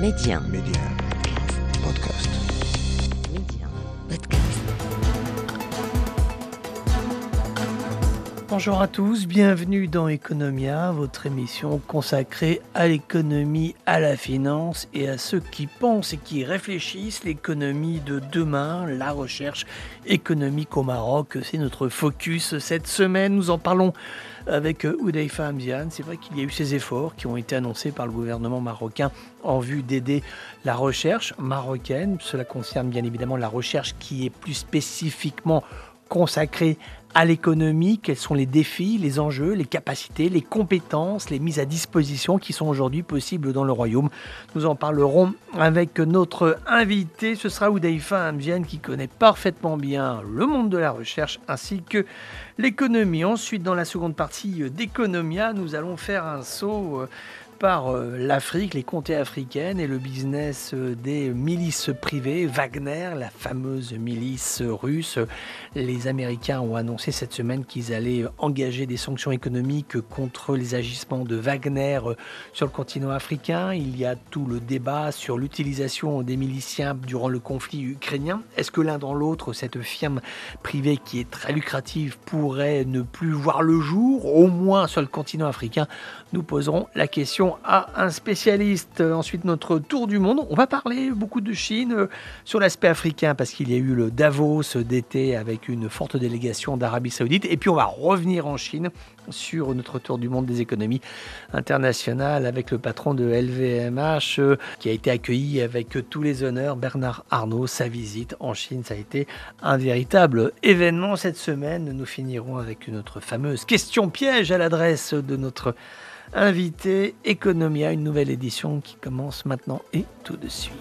Média. Média. Podcast. Média. Podcast. Bonjour à tous, bienvenue dans Economia, votre émission consacrée à l'économie, à la finance et à ceux qui pensent et qui réfléchissent l'économie de demain, la recherche économique au Maroc. C'est notre focus cette semaine. Nous en parlons avec Oudaifa Hamzian. C'est vrai qu'il y a eu ces efforts qui ont été annoncés par le gouvernement marocain en vue d'aider la recherche marocaine. Cela concerne bien évidemment la recherche qui est plus spécifiquement consacrée à l'économie, quels sont les défis, les enjeux, les capacités, les compétences, les mises à disposition qui sont aujourd'hui possibles dans le royaume. Nous en parlerons avec notre invité, ce sera Oudaifa Hamzian qui connaît parfaitement bien le monde de la recherche ainsi que l'économie. Ensuite, dans la seconde partie d'Economia, nous allons faire un saut par l'Afrique, les comtés africaines et le business des milices privées, Wagner, la fameuse milice russe. Les Américains ont annoncé cette semaine qu'ils allaient engager des sanctions économiques contre les agissements de Wagner sur le continent africain. Il y a tout le débat sur l'utilisation des miliciens durant le conflit ukrainien. Est-ce que l'un dans l'autre, cette firme privée qui est très lucrative pourrait ne plus voir le jour, au moins sur le continent africain Nous poserons la question à un spécialiste. Ensuite, notre tour du monde. On va parler beaucoup de Chine sur l'aspect africain parce qu'il y a eu le Davos d'été avec une forte délégation d'Arabie Saoudite. Et puis, on va revenir en Chine sur notre tour du monde des économies internationales avec le patron de LVMH qui a été accueilli avec tous les honneurs, Bernard Arnault. Sa visite en Chine, ça a été un véritable événement cette semaine. Nous finirons avec notre fameuse question piège à l'adresse de notre invité Economia, une nouvelle édition qui commence maintenant et tout de suite.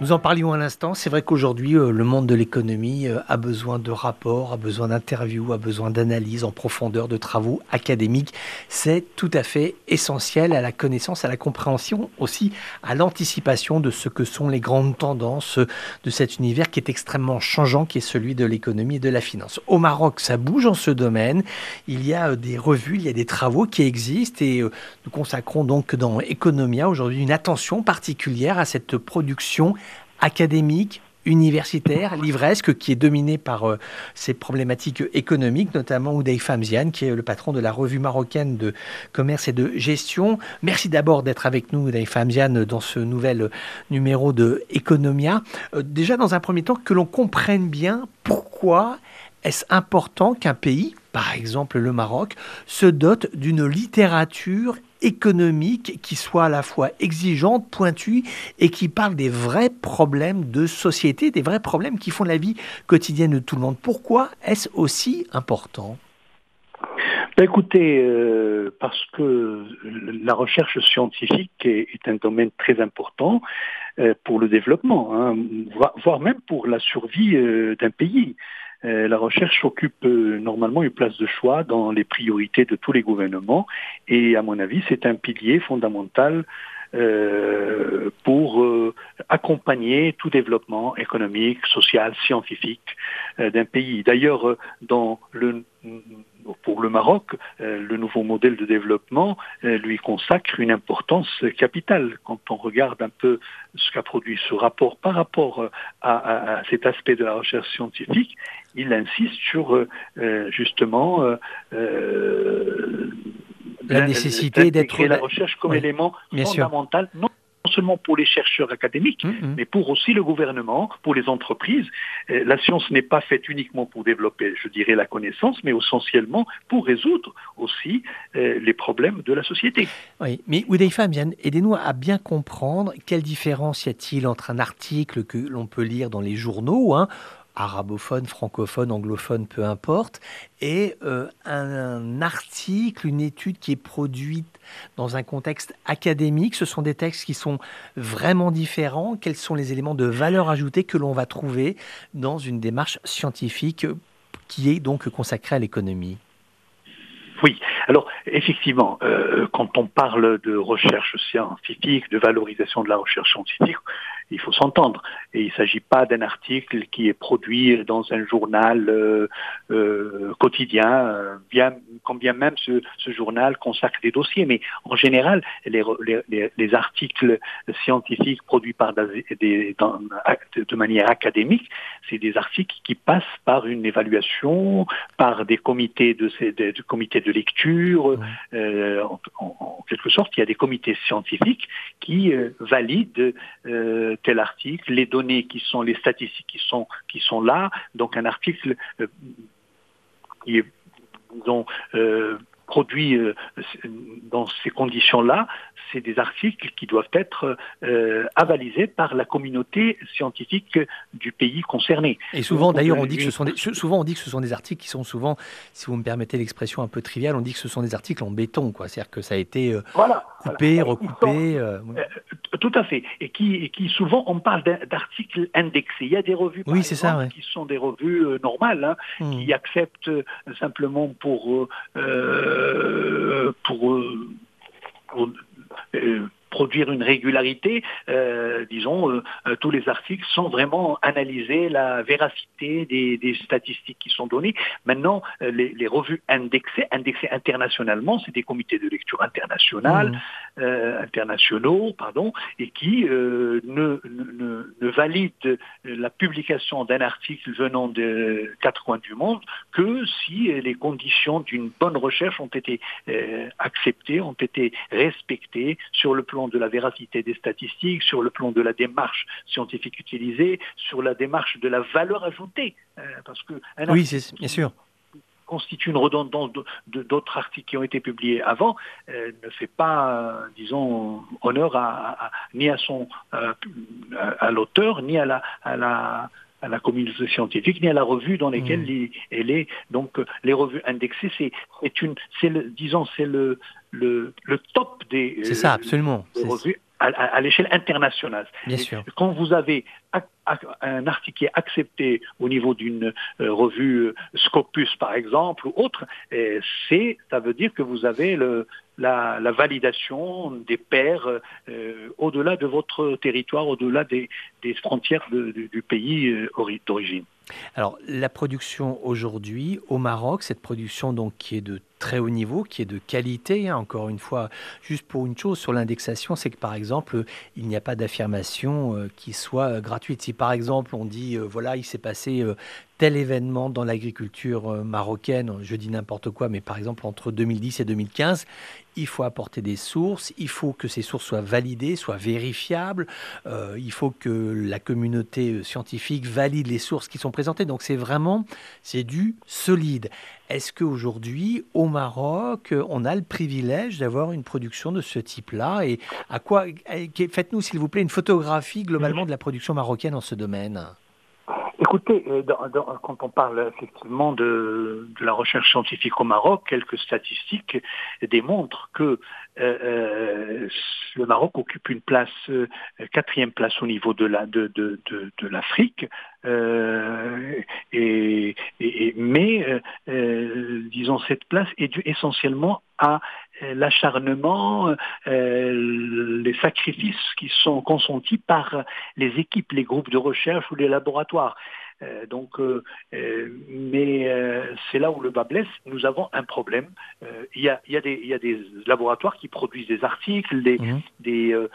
Nous en parlions à l'instant, c'est vrai qu'aujourd'hui, euh, le monde de l'économie euh, a besoin de rapports, a besoin d'interviews, a besoin d'analyses en profondeur, de travaux académiques. C'est tout à fait essentiel à la connaissance, à la compréhension, aussi à l'anticipation de ce que sont les grandes tendances de cet univers qui est extrêmement changeant, qui est celui de l'économie et de la finance. Au Maroc, ça bouge en ce domaine. Il y a euh, des revues, il y a des travaux qui existent et nous consacrons donc dans Economia aujourd'hui une attention particulière à cette production académique, universitaire, livresque, qui est dominée par euh, ces problématiques économiques, notamment Oudey Famzian, qui est le patron de la revue marocaine de commerce et de gestion. Merci d'abord d'être avec nous, Oudey Famzian, dans ce nouvel numéro de Economia. Euh, déjà, dans un premier temps, que l'on comprenne bien pourquoi est-ce important qu'un pays, par exemple le Maroc, se dote d'une littérature économique qui soit à la fois exigeante, pointue et qui parle des vrais problèmes de société, des vrais problèmes qui font la vie quotidienne de tout le monde? Pourquoi est-ce aussi important? Ben écoutez, euh, parce que la recherche scientifique est, un domaine très important euh, pour le développement, hein, voire, voire, même pour la survie euh, d'un pays. Euh, la recherche occupe euh, normalement une place de choix dans les priorités de tous les gouvernements et à mon avis c'est un pilier fondamental euh, pour euh, accompagner tout développement économique, social, scientifique d'un pays. D'ailleurs, dans le pour le Maroc, le nouveau modèle de développement lui consacre une importance capitale. Quand on regarde un peu ce qu'a produit ce rapport par rapport à, à, à, cet aspect de la recherche scientifique, il insiste sur justement la nécessité d'être la recherche comme oui, élément fondamental non seulement pour les chercheurs académiques, mm -hmm. mais pour aussi le gouvernement, pour les entreprises. La science n'est pas faite uniquement pour développer, je dirais, la connaissance, mais essentiellement pour résoudre aussi euh, les problèmes de la société. Oui, mais Oudeifa, aidez-nous à bien comprendre quelle différence y a-t-il entre un article que l'on peut lire dans les journaux, hein, arabophone, francophone, anglophone, peu importe, et euh, un, un, article, une étude qui est produite dans un contexte académique. Ce sont des textes qui sont vraiment différents. Quels sont les éléments de valeur ajoutée que l'on va trouver dans une démarche scientifique qui est donc consacrée à l'économie? Oui, alors effectivement, euh, quand on parle de recherche scientifique, de valorisation de la recherche scientifique, il faut s'entendre. Et il ne s'agit pas d'un article qui est produit dans un journal euh, euh, quotidien, bien, quand bien même ce, ce, journal consacre des dossiers. Mais en général, les, les, les articles scientifiques produits par des, dans, de manière académique, c'est des articles qui passent par une évaluation, par des comités de, de, de comités de lecture. Euh, en, en, quelque sorte, il y a des comités scientifiques qui euh, valident euh, tel article, les données qui sont les statistiques qui sont là. Donc un article euh, qui est disons, euh, produit euh, dans ces conditions-là, c'est des articles qui doivent être euh, avalisés par la communauté scientifique du pays concerné. Et souvent, d'ailleurs, on dit que ce sont des, souvent on dit que ce sont des articles qui sont souvent, si vous me permettez l'expression un peu triviale, on dit que ce sont des articles en béton, quoi. C'est-à-dire que ça a été euh, voilà, coupé, voilà. recoupé. Sont, euh, tout à fait. Et qui, et qui souvent, on parle d'articles indexés. Il y a des revues, par oui, exemple, ça, ouais. qui sont des revues euh, normales, hein, mmh. qui acceptent simplement pour euh, pour, pour euh, produire une régularité, euh, disons, euh, tous les articles sont vraiment analysés, la véracité des, des statistiques qui sont données. Maintenant, les, les, revues indexées, indexées internationalement, c'est des comités de lecture internationales, mmh. euh, internationaux, pardon, et qui ne, ne, ne, valident la publication d'un article venant de quatre coins du monde que si les conditions d'une bonne recherche ont été acceptées, ont été respectées sur le plan de la véracité des statistiques, sur le plan de la démarche scientifique utilisée, sur la démarche de la valeur ajoutée. Euh, parce que un oui, c'est bien sûr constitue une redondance d'autres articles qui ont été publiés avant, euh, ne fait pas, euh, disons, honneur à, à, ni à son à, à l'auteur, ni à la, à la à la communauté scientifique ni à la revue dans laquelle mmh. elle est. Donc les revues indexées, c'est une, c'est le, disons, c'est le, le, le top des, c'est ça, absolument. des revues à, à, à l'échelle internationale. Bien sûr. Quand vous avez un article qui est accepté au niveau d'une euh, revue Scopus, par exemple, ou autre, c'est, ça veut dire que vous avez le, la, validation des pairs euh, au-delà de votre territoire, au-delà des, frontières du pays euh, d'origine. Alors, la production aujourd'hui au Maroc, cette production donc qui est de très haut niveau, qui est de qualité, hein, encore une fois, juste pour une chose sur l'indexation, c'est que par exemple, il n'y a pas d'affirmation euh, qui soit gratuite. Si par exemple on dit, voilà, il s'est passé tel événement dans l'agriculture marocaine, je dis n'importe quoi, mais par exemple entre 2010 et 2015, il faut apporter des sources, il faut que ces sources soient validées, soient vérifiables, euh, il faut que la communauté scientifique valide les sources qui sont présentées. Donc c'est vraiment, c'est du solide. Est-ce qu'aujourd'hui, au Maroc, on a le privilège d'avoir une production de ce type-là? Et à quoi Faites-nous, s'il vous plaît, une photographie globalement de la production marocaine en ce domaine. Écoutez, dans, quand on parle effectivement de, la recherche scientifique au Maroc, quelques statistiques démontrent que euh, le Maroc occupe une place, euh, quatrième place au niveau de la de, de, de, de l'Afrique, euh, mais euh, disons cette place est due essentiellement à l'acharnement, euh, les sacrifices qui sont consentis par les équipes, les groupes de recherche ou les laboratoires. Euh, donc, euh, mais c'est là où le bas blesse. Nous avons un problème. Il y a, y, a des, y, a, des laboratoires qui produisent des articles, des, mmh. des,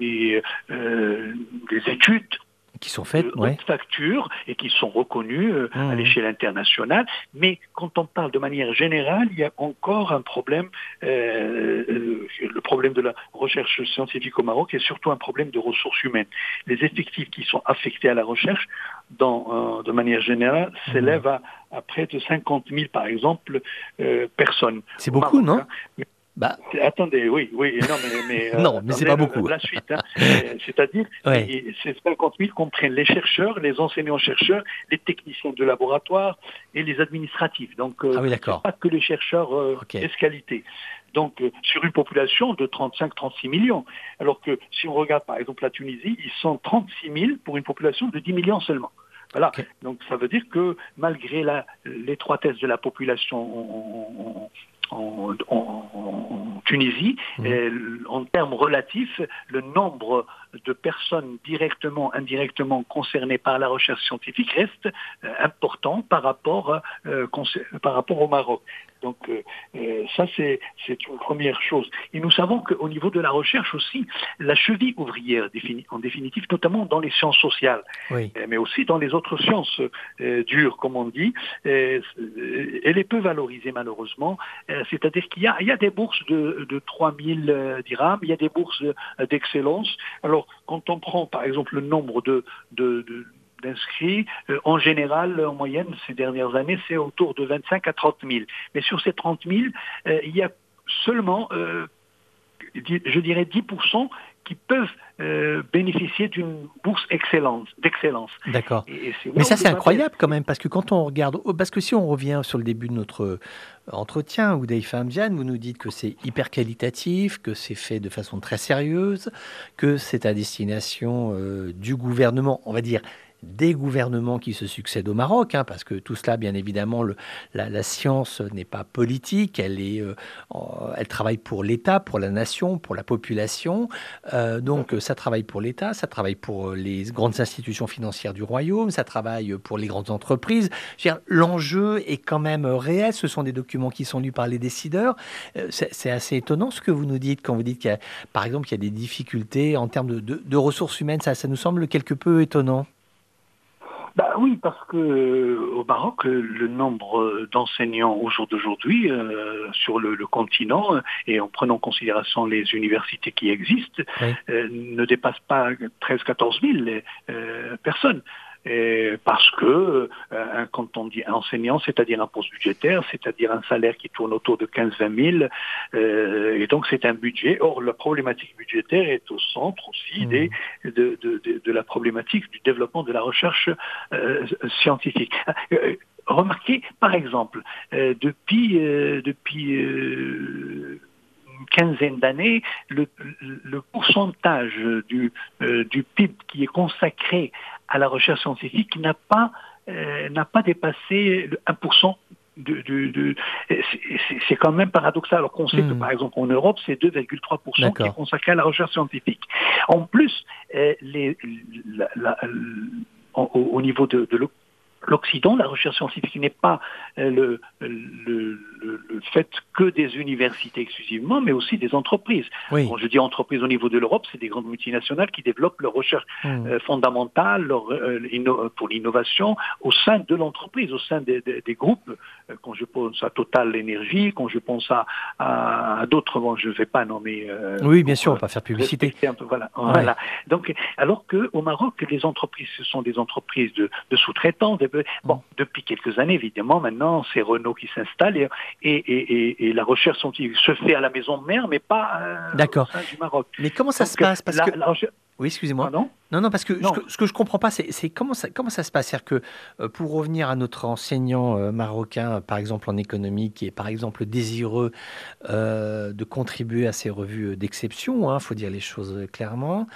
des, des études qui sont faites, de ouais. factures et qui sont reconnues euh, mmh. à l'échelle internationale. Mais quand on parle de manière générale, il y a encore un problème. Euh, le problème de la recherche scientifique au Maroc est surtout un problème de ressources humaines. Les effectifs qui sont affectés à la recherche, dans, euh, de manière générale, mmh. s'élèvent à, à, près de 50 000, par exemple, euh, personnes. C'est beaucoup, Maroc, non? hein. Bah... Attendez, oui, oui, non, mais, mais non, mais c'est pas beaucoup. La suite, hein. c'est-à-dire, ouais. ces 50 000 comprennent les chercheurs, les enseignants-chercheurs, les techniciens de laboratoire et les administratifs. Donc, euh, ah oui, pas que les chercheurs euh, okay. qualité. Donc, euh, sur une population de 35-36 millions. Alors que si on regarde par exemple la Tunisie, ils sont 36 000 pour une population de 10 millions seulement. Voilà. Okay. Donc ça veut dire que malgré l'étroitesse de la population, on, on, en, Tunisie, mmh. en termes relatifs, le nombre de personnes directement, indirectement concernées par la recherche scientifique reste important par rapport, par rapport au Maroc. Donc euh, euh, ça, c'est une première chose. Et nous savons qu'au niveau de la recherche aussi, la cheville ouvrière, en définitive, notamment dans les sciences sociales, euh, mais aussi dans les autres sciences dures, comme on dit, elle est peu valorisée malheureusement. C'est-à-dire qu'il y, y, a des bourses de, de 3000 dirhams, il y a des bourses d'excellence. Alors, quand on prend par exemple le nombre de, de d'inscrits. Euh, en général, en moyenne, ces dernières années, c'est autour de 25 à 30 000. Mais sur ces 30 000, euh, il y a seulement, euh, je dirais, 10% qui peuvent bénéficier d'une bourse excellence, d'excellence. D'accord. Mais ça, c'est incroyable quand même, parce que quand on regarde, oh, parce que si on revient sur le début de notre entretien, où Amdian, vous nous dites que c'est hyper qualitatif, que c'est fait de façon très sérieuse, que c'est à destination du gouvernement, on va dire, des gouvernements qui se succèdent au Maroc, hein, parce que tout cela, bien évidemment, la, science n'est pas politique, euh, elle travaille pour l'État, pour la nation, pour la population. Euh, donc ça travaille pour l'État, ça travaille pour les grandes institutions financières du royaume, ça travaille pour les grandes entreprises. L'enjeu est quand même réel, ce sont des documents qui sont lus par les décideurs. Euh, c'est assez étonnant ce que vous nous dites quand vous dites qu'il y a, par exemple, qu'il y a des difficultés en termes de, de, de ressources humaines, ça, ça nous semble quelque peu étonnant. Bah oui, parce que euh, au Maroc, le nombre d'enseignants au jour d'aujourd'hui euh, sur le, continent et en prenant en considération les universités qui existent, euh, ne dépasse pas 13-14 000 personnes parce que euh, quand on dit enseignant, c'est-à-dire un poste budgétaire, c'est-à-dire un salaire qui tourne autour de 15-20 000, euh, et donc c'est un budget. Or, la problématique budgétaire est au centre aussi mmh. des, de, de, de, la problématique du développement de la recherche euh, scientifique. remarquez, par exemple, depuis, depuis une quinzaine d'années, le, le, pourcentage du, du PIB qui est consacré à la recherche scientifique n'a pas, euh, n'a pas dépassé le 1%. De, de, c'est quand même paradoxal. Alors qu'on sait que, hmm. par exemple, en Europe, c'est 2,3% qui est consacré à la recherche scientifique. En plus, euh, les, au, niveau de, de l'Occident, la recherche scientifique n'est pas euh, le, le, le, fait que des universités exclusivement, mais aussi des entreprises. je dis entreprises au niveau de l'Europe, c'est des grandes multinationales qui développent leur recherche hmm. euh, fondamentale leur, euh, pour l'innovation au sein de l'entreprise, au sein des, des, groupes. quand je pense à Total Énergie, quand je pense à, à, d'autres, bon, je ne vais pas nommer. oui, bien sûr, on va pas faire publicité. voilà, voilà. Donc, alors qu'au Maroc, les entreprises, ce sont des entreprises de, de sous-traitants, Bon, depuis quelques années, évidemment, maintenant, c'est Renault qui s'installe et, et, la recherche scientifique se fait à la maison mère, mais pas euh, au sein du Maroc. Mais comment ça se passe Parce que... Oui, excusez-moi. Non, non, parce que Ce, que je ne comprends pas, c'est comment ça, comment ça se passe. C'est-à-dire que, euh, pour revenir à notre enseignant euh, marocain, par exemple en économie, qui est par exemple désireux euh, de contribuer à ces revues d'exception, il hein, faut dire les choses clairement,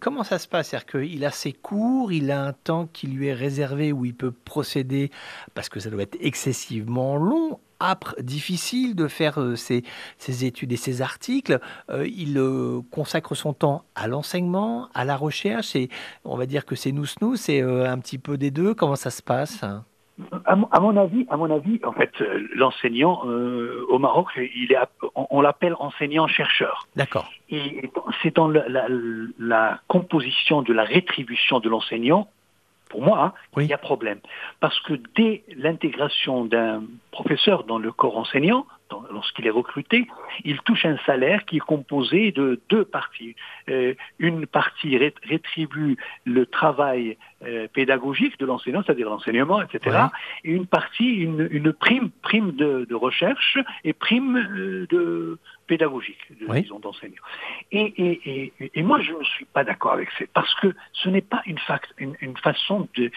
comment ça se passe C'est-à-dire qu'il a ses cours, il a un temps qui lui est réservé où il peut procéder, parce que ça doit être excessivement long, âpre, difficile de faire euh, ces, études et ces articles. Euh, il euh, consacre son temps à l'enseignement, à la recherche. Et on va dire que c'est nous-nous, c'est un petit peu des deux. Comment ça se passe? À, mon avis, à mon avis, en fait, l'enseignant au Maroc, il est, on, l'appelle enseignant-chercheur. D'accord. Et c'est dans la, composition de la rétribution de l'enseignant pour moi, il y a problème. Parce que dès l'intégration d'un professeur dans le corps enseignant, lorsqu'il est recruté, il touche un salaire qui est composé de deux parties. Euh, une partie rétribue le travail euh, pédagogique de l'enseignant, c'est-à-dire l'enseignement, etc. Et une partie, une, prime, prime de, recherche et prime euh, de pédagogique, de, disons, d'enseignant. Et, moi, je ne suis pas d'accord avec ça, parce que ce n'est pas une, une, façon de,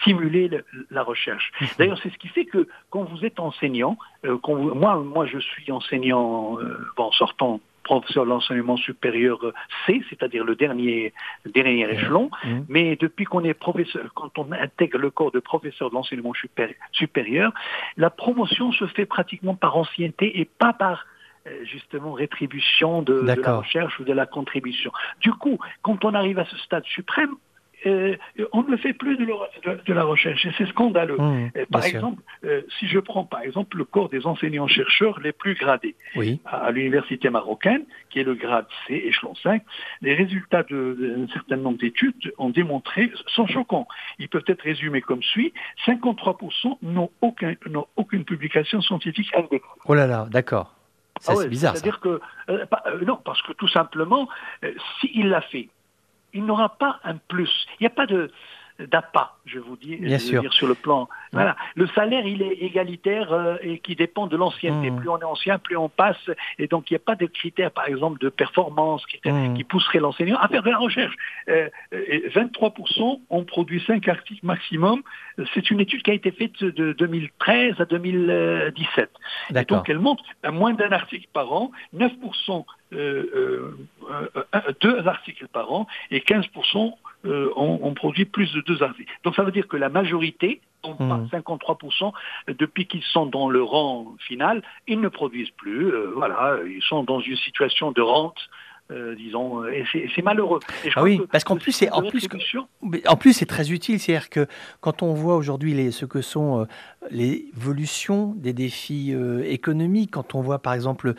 stimuler la recherche. Mhm. D'ailleurs, c'est ce qui fait que quand vous êtes enseignant, quand moi, moi, je suis enseignant en sortant professeur de l'enseignement supérieur C, c'est-à-dire le dernier, dernier échelon. Mmh. Mais depuis qu'on est professeur, quand on intègre le corps de professeur de l'enseignement supérieur, la promotion se fait pratiquement par ancienneté et pas par euh, justement rétribution de, de, la recherche ou de la contribution. Du coup, quand on arrive à ce stade suprême, euh, on ne fait plus de, de, la recherche et c'est scandaleux. Mmh, euh, par exemple, euh, si je prends par exemple le corps des enseignants-chercheurs les plus gradés oui. à, l'université marocaine, qui est le grade C, échelon 5, les résultats d'un certain nombre d'études ont démontré, sont choquants. Ils peuvent être résumés comme suit 53% n'ont aucun, aucune publication scientifique indexée. Oh là là, d'accord. Ah c'est bizarre. C'est-à-dire que, non, parce que tout simplement, s'il l'a fait, il n'aura pas un plus. Il n'y a pas de d'appât, je vous dis, Bien je dire sur le plan. Voilà, le salaire il est égalitaire euh, et qui dépend de l'ancienneté. Mmh. Plus on est ancien, plus on passe, et donc il n'y a pas de critères, par exemple, de performance qui, Mmh. qui pousserait l'enseignant à faire de la recherche. Euh, et 23% ont produit 5 articles maximum. C'est une étude qui a été faite de 2013 à 2017. Et donc elle montre à moins d'un article par an, 9% euh, euh, euh, deux articles par an et 15% euh, ont, ont produit plus de deux articles. Donc ça veut dire que la majorité, donc Mhm. par 53%, depuis qu'ils sont dans le rang final, ils ne produisent plus. euh, voilà, ils sont dans une situation de rente. Euh, disons, euh, et c'est malheureux. Et je Ah oui, parce qu'en plus, c'est- en plus, En plus, c'est très utile, c'est-à-dire que quand on voit aujourd'hui les- ce que sont euh, l'évolution des défis euh, économiques, quand on voit par exemple,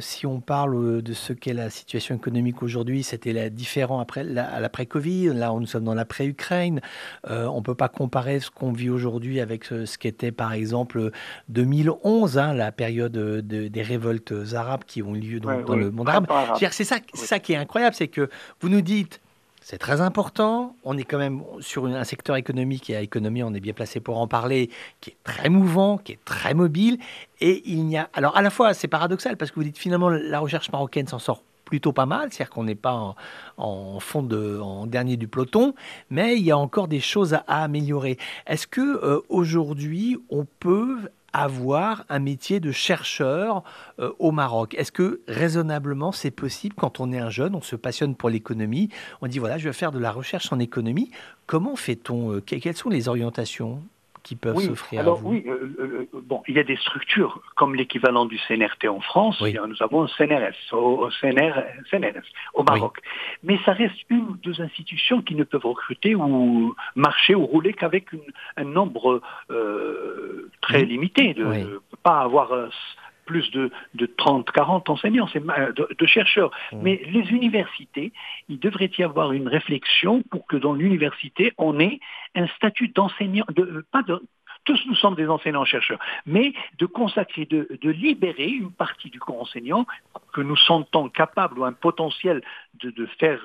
si on parle de ce qu'est la situation économique aujourd'hui, c'était différent après la- à l'après-Covid, là nous sommes dans l'après-Ukraine, on ne peut pas comparer ce qu'on vit aujourd'hui avec ce, ce qu'était par exemple 2011, hein, la période de- des révoltes arabes qui ont eu lieu dans, Ouais, dans ouais, le monde arabe. C'est ça, c'est ça qui est incroyable, c'est que vous nous dites, c'est très important, on est quand même sur un secteur économique et à économie, on est bien placé pour en parler, qui est très mouvant, qui est très mobile, et il n'y a... Alors à la fois, c'est paradoxal, parce que vous dites finalement, la recherche marocaine s'en sort plutôt pas mal, c'est-à-dire qu'on n'est pas en, fond de, en dernier du peloton, mais il y a encore des choses à, à améliorer. Est-ce que euh, aujourd'hui, on peut avoir un métier de chercheur euh, au Maroc Est-ce que raisonnablement c'est possible quand on est un jeune, on se passionne pour l'économie, on dit voilà, je vais faire de la recherche en économie. Comment fait-on euh, que- Quelles sont les orientations? Qui peuvent Oui, s'offrir à alors vous oui, euh, euh, bon, il y a des structures comme l'équivalent du CNRT en France. Oui. Nous avons un CNRS au, au CNR, CNRS au Maroc. Mais ça reste une ou deux institutions qui ne peuvent recruter ou marcher ou rouler qu'avec une- un nombre euh, très limité. De, de pas avoir euh, plus de, de 30, 40 enseignants, c'est de, de chercheurs. Mhm. Mais les universités, il devrait y avoir une réflexion pour que dans l'université, on ait un statut d'enseignant, de, pas de, tous nous sommes des enseignants-chercheurs, mais de consacrer, de, de libérer une partie du corps enseignant que nous sentons capable ou un potentiel de, de faire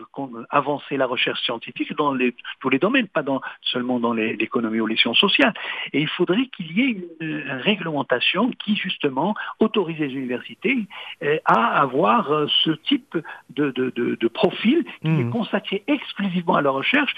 avancer la recherche scientifique dans les, tous les domaines, pas dans, seulement dans l'économie ou les sciences sociales. Et il faudrait qu'il y ait une, une réglementation qui justement autorise les universités euh, à avoir euh, ce type de, de, de, profil qui Mhm. est consacré exclusivement à la recherche,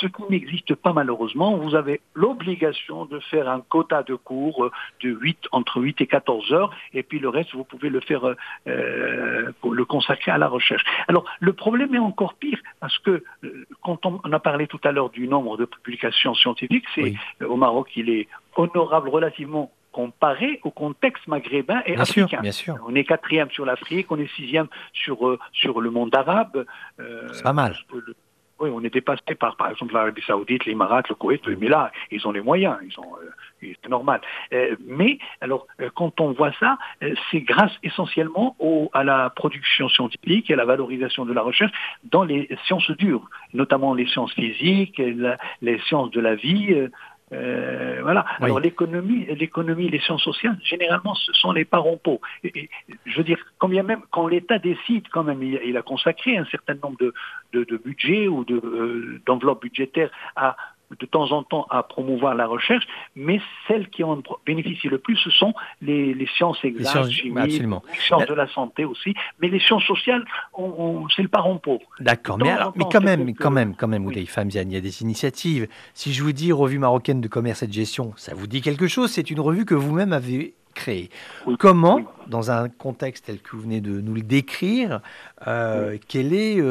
ce qui n'existe pas malheureusement. Vous avez l'obligation de faire un quota de cours euh, de 8, entre 8 et 14 heures, et puis le reste, vous pouvez le faire, euh, pour le consacrer à la recherche. Alors, le problème est encore pire, parce que euh, quand on, on a parlé tout à l'heure du nombre de publications scientifiques, c'est Oui. euh, au Maroc, il est honorable relativement comparé au contexte maghrébin et Bien sûr, africain. bien sûr. On est quatrième sur l'Afrique, on est sixième sur, euh, sur le monde arabe. euh, C'est pas mal. le- oui, on est dépassé par, par exemple, l'Arabie Saoudite, l'Émirat, le Koweït, mais là, ils ont les moyens, ils ont, euh, c'est normal. Euh, mais alors, euh, quand on voit ça, euh, c'est grâce essentiellement au, à la production scientifique et à la valorisation de la recherche dans les sciences dures, notamment les sciences physiques, les sciences de la vie. Euh, voilà. Oui. Alors l'économie, l'économie, les sciences sociales, généralement, ce sont les parents pauvres. Et, et, je veux dire, quand bien même, quand l'État décide, quand même, il, il a consacré un certain nombre de, de, de budgets ou de, euh, d'enveloppes budgétaires à de temps en temps à promouvoir la recherche, mais celles qui en bénéficient le plus, ce sont les, les sciences exactes, sciences- chimie, absolument. les sciences de la santé aussi, mais les sciences sociales, c'est le parent pauvre. D'accord, mais, alors, mais quand même, quand même, quand même, Oui. Famzian, il y a des initiatives. Si je vous dis Revue marocaine de commerce et de gestion, ça vous dit quelque chose? C'est une revue que vous-même avez créer. Comment, dans un contexte tel que vous venez de nous le décrire, quelle est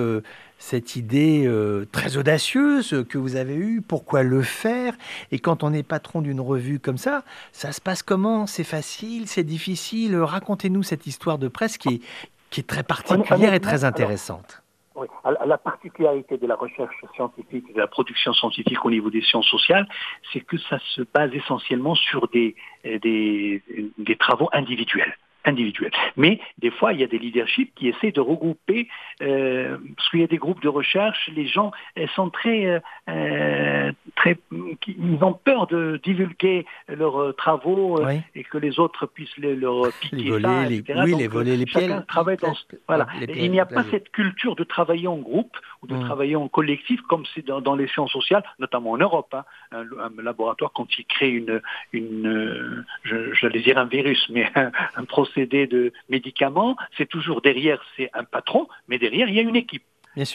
cette idée euh, très audacieuse que vous avez eue, pourquoi le faire? Et quand on est patron d'une revue comme ça, ça se passe comment? C'est facile, c'est difficile? Racontez-nous cette histoire de presse qui est, qui est très particulière et très intéressante. Oui. La particularité de la recherche scientifique, de la production scientifique au niveau des sciences sociales, c'est que ça se base essentiellement sur des, des, des travaux individuels individuels. Mais des fois, il y a des leaderships qui essaient de regrouper, euh, parce qu'il y a des groupes de recherche, les gens sont très, euh, euh, très, ils ont peur de divulguer leurs travaux et que les autres puissent les, leur piquer les voler, les, Oui, les voler, les pieds. voilà. il n'y a pas cette culture de travailler en groupe ou de mm. travailler en collectif comme c'est dans, les sciences sociales, notamment en Europe. Hein. Un, laboratoire, quand il crée une, une j'allais dire un virus, mais un, un de médicaments, c'est toujours derrière, c'est un patron, mais derrière, il y a une équipe.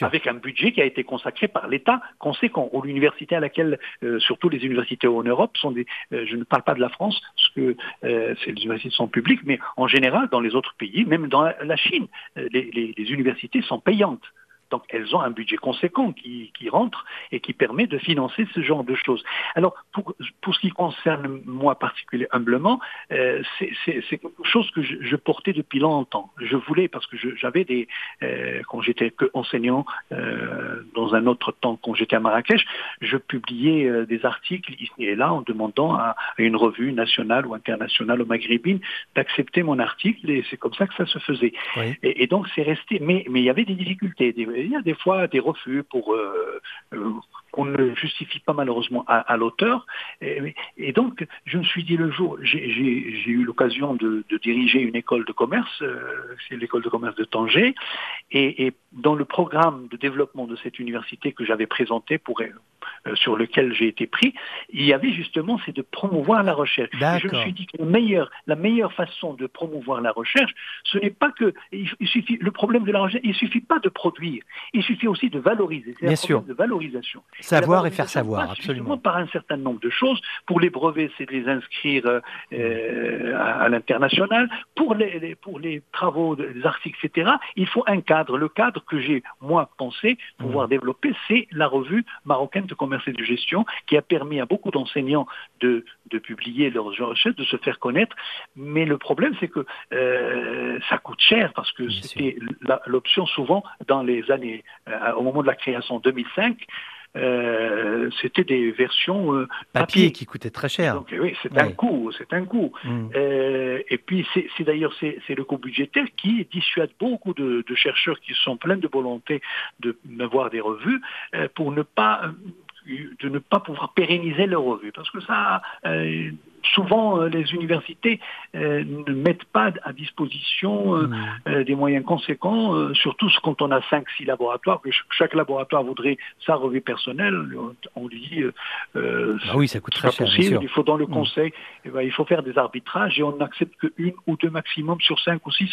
avec un budget qui a été consacré par l'État conséquent. Ou l'université à laquelle, euh, surtout les universités en Europe, sont des, euh, je ne parle pas de la France, parce que euh, les universités sont publiques, mais en général, dans les autres pays, même dans la Chine, les universités sont payantes. Donc elles ont un budget conséquent qui, rentre et qui permet de financer ce genre de choses. Alors pour, ce qui concerne moi particulièrement humblement, euh, c'est quelque chose que je, portais depuis longtemps. Je voulais parce que j'avais des euh, quand j'étais enseignant euh, dans un autre temps quand j'étais à Marrakech, je publiais des articles ici et là en demandant à, une revue nationale ou internationale au maghrébine d'accepter mon article et c'est comme ça que ça se faisait. Et, donc c'est resté. Mais mais il y avait des difficultés il y a des fois des refus pour euh, euh, qu'on ne justifie pas malheureusement à, l'auteur. Et, donc, je me suis dit le jour, j'ai eu l'occasion de, diriger une école de commerce, euh, c'est l'école de commerce de Tanger, et, dans le programme de développement de cette université que j'avais présenté pour sur lequel j'ai été pris, il y avait justement c'est de promouvoir la recherche. je me suis dit que le meilleur, la meilleure façon de promouvoir la recherche, ce n'est pas que il, suffit le problème de la recherche, il suffit pas de produire, il suffit aussi de valoriser. C'est un problème de valorisation. Savoir et, faire savoir, absolument. Par un certain nombre de choses. Pour les brevets, c'est de les inscrire euh, à, l'international. Pour les, pour les travaux, les articles, etc., il faut un cadre. Le cadre que j'ai, moi, pensé pouvoir mmh. développer, c'est la revue marocaine de commerce et de gestion, qui a permis à beaucoup d'enseignants de, de publier leurs recherches, de se faire connaître. Mais le problème, c'est que euh, ça coûte cher, parce que c'était l'option souvent dans les années, euh, au moment de la création 2005, euh, c'était des versions euh, papier. qui coûtaient très cher. Donc, oui, c'est un coût, c'est un coût. Mm. Euh, et puis c'est d'ailleurs c'est le coût budgétaire qui dissuade beaucoup de, de, chercheurs qui sont pleins de volonté de d'avoir des revues pour ne pas de ne pas pouvoir pérenniser leur revue parce que ça souvent euh, les universités euh, ne mettent pas à disposition euh, mmh. des moyens conséquents, surtout quand on a 5-6 laboratoires, que chaque laboratoire voudrait sa revue personnelle, on lui dit ah oui, ça coûte très cher, il faut dans le mmh. conseil, eh ben, il faut faire des arbitrages et on n'accepte qu'une ou deux maximum sur 5 ou 6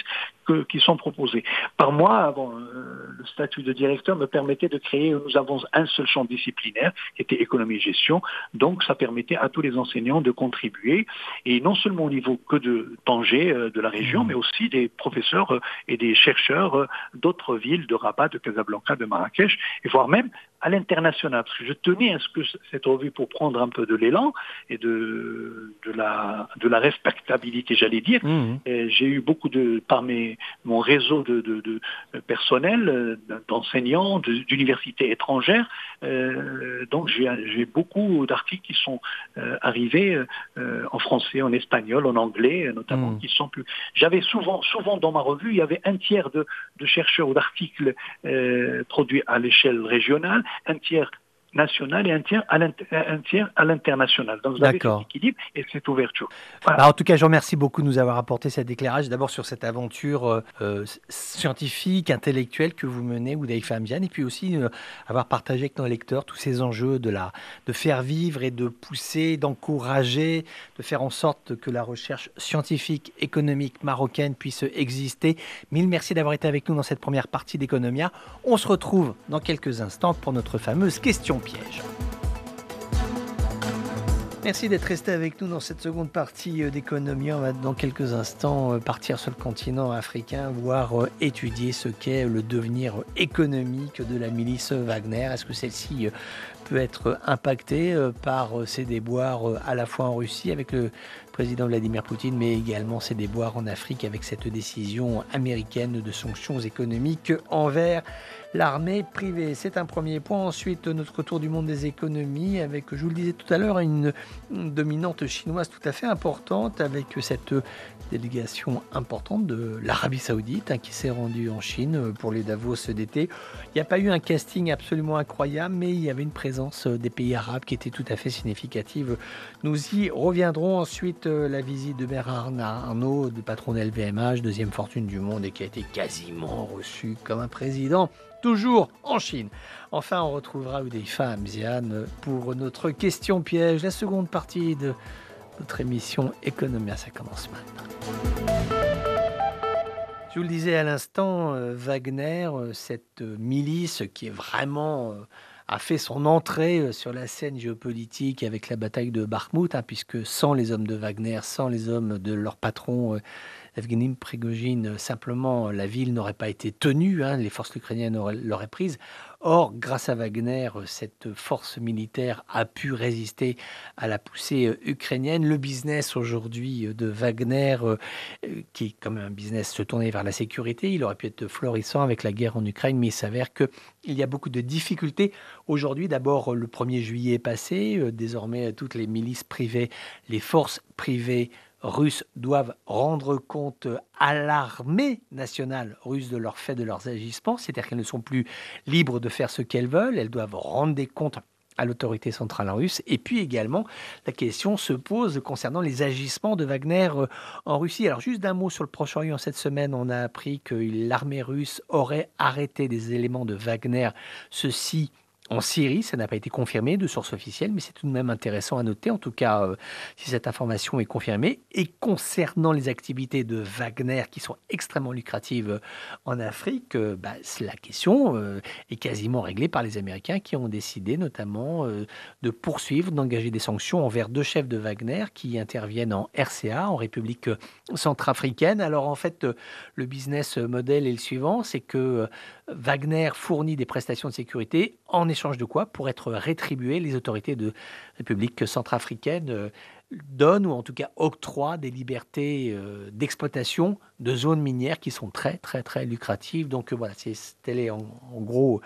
qui sont proposés. Par mois, le statut de directeur me permettait de créer, nous avons un seul champ disciplinaire qui était économie et gestion, donc ça permettait à tous les enseignants de contribuer et non seulement au niveau que de Tanger, euh, de la région, mmh. mais aussi des professeurs euh, et des chercheurs euh, d'autres villes, de Rabat, de Casablanca, de Marrakech, et voire même à l'international, parce que je tenais à ce que cette revue, pour prendre un peu de l'élan et de, de, la, de la respectabilité, j'allais dire, mmh. j'ai eu beaucoup de, par mes, mon réseau de, de, de personnel, d'enseignants, d'universités étrangères, euh, donc j'ai beaucoup d'articles qui sont euh, arrivés euh, en français, en espagnol, en anglais, notamment, mmh. qui sont plus... J'avais souvent, souvent dans ma revue, il y avait un tiers de, de chercheurs ou d'articles produits à l'échelle régionale, un tiers national et un tiers à l'international. Donc vous avez cet équilibre et cette ouverture. Bah, en tout cas, je vous remercie beaucoup de nous avoir apporté cet éclairage, d'abord sur cette aventure euh, euh, scientifique, intellectuelle que vous menez, Oudaï Fambian, et puis aussi euh, avoir partagé avec nos lecteurs tous ces enjeux de, la, de faire vivre et de pousser, d'encourager, de faire en sorte que la recherche scientifique, économique marocaine puisse exister. Mille merci d'avoir été avec nous dans cette première partie d'Economia. On se retrouve dans quelques instants pour notre fameuse question piège. Merci d'être resté avec nous dans cette seconde partie euh, d'économie. On va dans quelques instants euh, partir sur le continent africain, voir euh, étudier ce qu'est le devenir économique de la milice Wagner. Est-ce que celle-ci peut être impactée par ces déboires à la fois en Russie avec le président Vladimir Poutine, mais également ses déboires en Afrique avec cette décision américaine de sanctions économiques envers l'armée privée. C'est un premier point. Ensuite, notre tour du monde des économies avec, je vous le disais tout à l'heure, une, dominante chinoise tout à fait importante avec cette délégation importante de l'Arabie saoudite hein, qui s'est rendue en Chine pour les Davos d'été. Il n'y a pas eu un casting absolument incroyable, mais il y avait une présence des pays arabes qui était tout à fait significative. Nous y reviendrons ensuite la visite de Bernard Arnault, patron d'LVMH, deuxième fortune du monde et qui a été quasiment reçu comme un président toujours en Chine. Enfin, on retrouvera Udeifa Amzian pour notre question piège, la seconde partie de notre émission Économia. Ça commence maintenant. Je vous le disais à l'instant, euh, Wagner, euh, cette milice qui est vraiment euh, a fait son entrée sur la scène géopolitique avec la bataille de Bakhmut, hein, puisque sans les hommes de Wagner, sans les hommes de leur patron Evgeny Prigogine, euh, simplement, euh, la ville n'aurait pas été tenue, hein, les forces ukrainiennes l'auraient prise. Or, grâce à Wagner, euh, cette force militaire a pu résister à la poussée ukrainienne. Le business aujourd'hui de Wagner, qui est comme un business se tourner vers la sécurité, il aurait pu être florissant avec la guerre en Ukraine, mais il s'avère qu'il y a beaucoup de difficultés aujourd'hui. D'abord, le 1er juillet passé, désormais toutes les milices privées, les forces privées russes doivent rendre compte à l'armée nationale russe de leur fait, de leurs agissements, c'est-à-dire qu'elles ne sont plus libres de faire ce qu'elles veulent, elles doivent rendre des comptes à l'autorité centrale russe. Et puis également, la question se pose concernant les agissements de Wagner euh, en Russie. Alors juste d'un mot sur le Proche-Orient, cette semaine, on a appris que l'armée russe aurait arrêté des éléments de Wagner, ceci en Syrie. Ça n'a pas été confirmé de source officielle, mais c'est tout de même intéressant à noter, en tout cas euh, si cette information est confirmée. Et concernant les activités de Wagner qui sont extrêmement lucratives euh, en Afrique, euh, bah, la question est quasiment réglée par les Américains qui ont décidé notamment de poursuivre, d'engager des sanctions envers deux chefs de Wagner qui interviennent en RCA, en République centrafricaine. Alors en fait, le business model est le suivant, c'est que Wagner fournit des prestations de sécurité en échange de quoi Pour être rétribué, les autorités de République centrafricaine euh, donne ou en tout cas octroie des libertés euh, d'exploitation de zones minières qui sont très très très lucratives. Donc euh, voilà, c'est tel est en, gros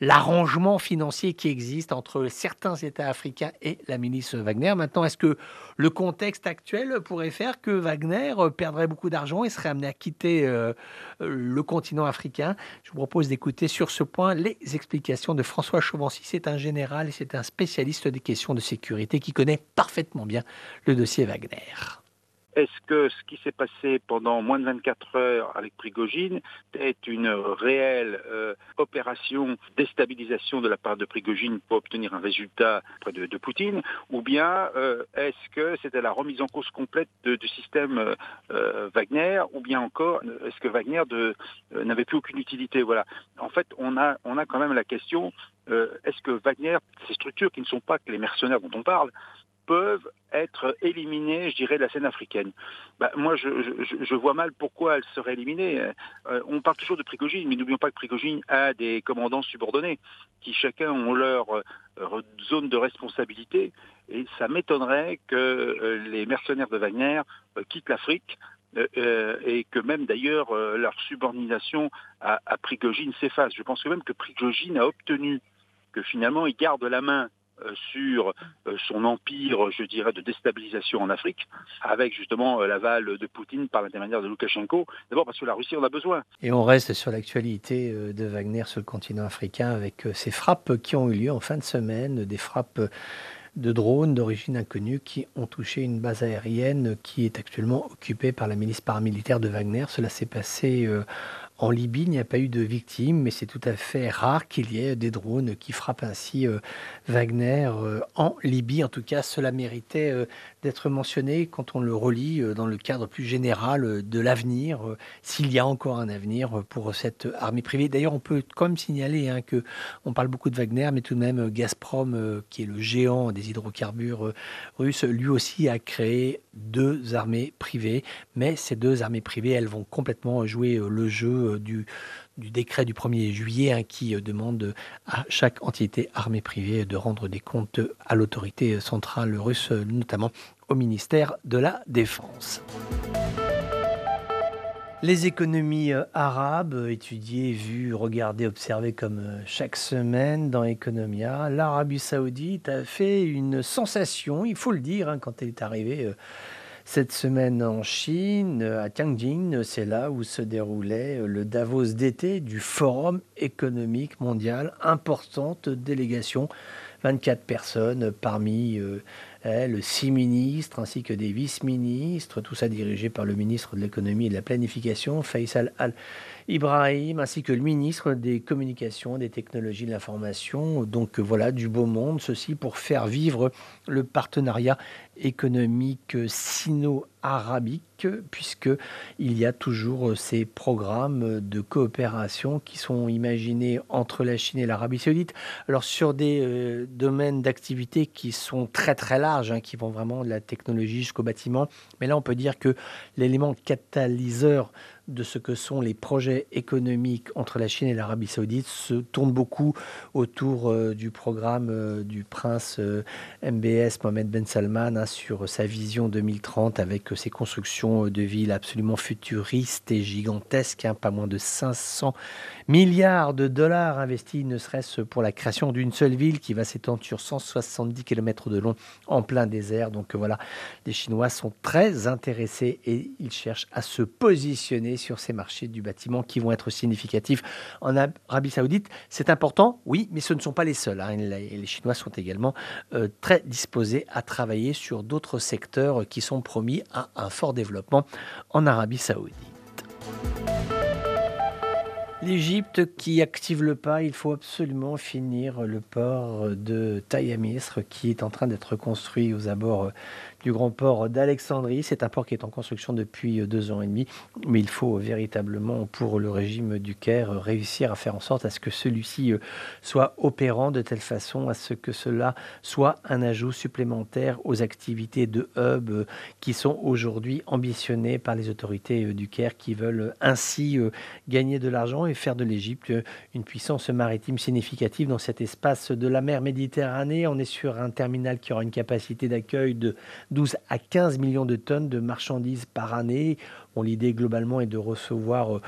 l'arrangement financier qui existe entre certains États africains et la milice Wagner. Maintenant, est-ce que le contexte actuel pourrait faire que Wagner perdrait beaucoup d'argent et serait amené à quitter euh, le continent africain? Je vous propose d'écouter sur ce point les explications de François Chauvency. C'est un général et c'est un spécialiste des questions de sécurité qui connaît parfaitement bien le dossier Wagner. Est-ce que ce qui s'est passé pendant moins de 24 heures avec Prigogine est une réelle euh, opération déstabilisation de la part de Prigogine pour obtenir un résultat près de, Poutine? Ou bien euh, est-ce que c'était la remise en cause complète du système euh, Wagner? Ou bien encore, est-ce que Wagner n'avait plus aucune utilité? Voilà. En fait, on a, on a quand même la question est-ce que Wagner, ces structures qui ne sont pas que les mercenaires dont on parle, peuvent être éliminées, je dirais, de la scène africaine. Bah, moi, je, vois mal pourquoi elles seraient éliminées. Euh, on parle toujours de Prigogine, mais n'oublions pas que Prigogine a des commandants subordonnés qui chacun ont leur euh, zone de responsabilité. Et ça m'étonnerait que euh, les mercenaires de Wagner quittent l'Afrique et que même d'ailleurs leur subordination à, à Prigogine s'efface. Je pense que même que Prigogine a obtenu que finalement il garde la main sur euh, son empire, je dirais, de déstabilisation en Afrique, avec justement euh, l'aval de Poutine par l'intermédiaire de Loukachenko. D'abord parce que la Russie en a besoin. Et on reste sur l'actualité de Wagner sur le continent africain avec ces frappes qui ont eu lieu en fin de semaine, des frappes de drones d'origine inconnue qui ont touché une base aérienne qui est actuellement occupée par la milice paramilitaire de Wagner. Cela s'est passé En Libye, il n'y a pas eu de victimes, mais c'est tout à fait rare qu'il y ait des drones qui frappent ainsi euh, Wagner euh, en Libye. En tout cas, cela méritait euh, d'être mentionné quand on le relit dans le cadre plus général de l'avenir, s'il y a encore un avenir pour cette armée privée. D'ailleurs, on peut quand même signaler hein, que on parle beaucoup de Wagner, mais tout de même Gazprom, qui est le géant des hydrocarbures russes, lui aussi a créé deux armées privées. Mais ces deux armées privées, elles vont complètement jouer le jeu euh, du, décret du 1er juillet hein, qui euh, demande à chaque entité armée privée de rendre des comptes à l'autorité centrale russe, notamment au ministère de la Défense. Les économies euh, arabes, étudiées, vues, regardées, observées comme chaque semaine dans Economia, l'Arabie saoudite a fait une sensation, il faut le dire, hein, quand elle est arrivée cette semaine en Chine, à Tianjin, c'est là où se déroulait le Davos d'été du Forum économique mondial. Importante délégation, 24 personnes parmi euh, elles, 6 ministres ainsi que des vice-ministres, tout ça dirigé par le ministre de l'économie et de la planification, Faisal Al. Ibrahim, ainsi que le ministre des Communications, des Technologies de l'Information. Donc voilà, du beau monde, ceci pour faire vivre le partenariat économique sino-arabique, puisqu'il y a toujours ces programmes de coopération qui sont imaginés entre la Chine et l'Arabie saoudite. Alors sur des euh, domaines d'activité qui sont très très larges, hein, qui vont vraiment de la technologie jusqu'au bâtiment, mais là on peut dire que l'élément catalyseur de ce que sont les projets économiques entre la Chine et l'Arabie saoudite se tourne beaucoup autour euh, du programme euh, du prince MBS Mohamed Ben Salman hein, sur sa vision 2030 avec ses constructions de villes absolument futuristes et gigantesques, hein, pas moins de 500 milliards de dollars investis, ne serait-ce pour la création d'une seule ville qui va s'étendre sur 170 km de long en plein désert. Donc voilà, les Chinois sont très intéressés et ils cherchent à se positionner sur ces marchés du bâtiment qui vont être significatifs en Arabie Saoudite. C'est important, oui, mais ce ne sont pas les seuls. Hein. Les Chinois sont également euh, très disposés à travailler sur d'autres secteurs qui sont promis à un fort développement en Arabie Saoudite. L'Égypte qui active le pas, il faut absolument finir le port de Taïamisre qui est en train d'être construit aux abords du grand port d'Alexandrie. C'est un port qui est en construction depuis deux ans et demi, mais il faut véritablement, pour le régime du Caire, réussir à faire en sorte à ce que celui-ci soit opérant de telle façon à ce que cela soit un ajout supplémentaire aux activités de hub qui sont aujourd'hui ambitionnées par les autorités du Caire qui veulent ainsi gagner de l'argent et faire de l'Égypte une puissance maritime significative dans cet espace de la mer Méditerranée. On est sur un terminal qui aura une capacité d'accueil de 12 à 15 millions de tonnes de marchandises par année. L'idée globalement est de recevoir euh,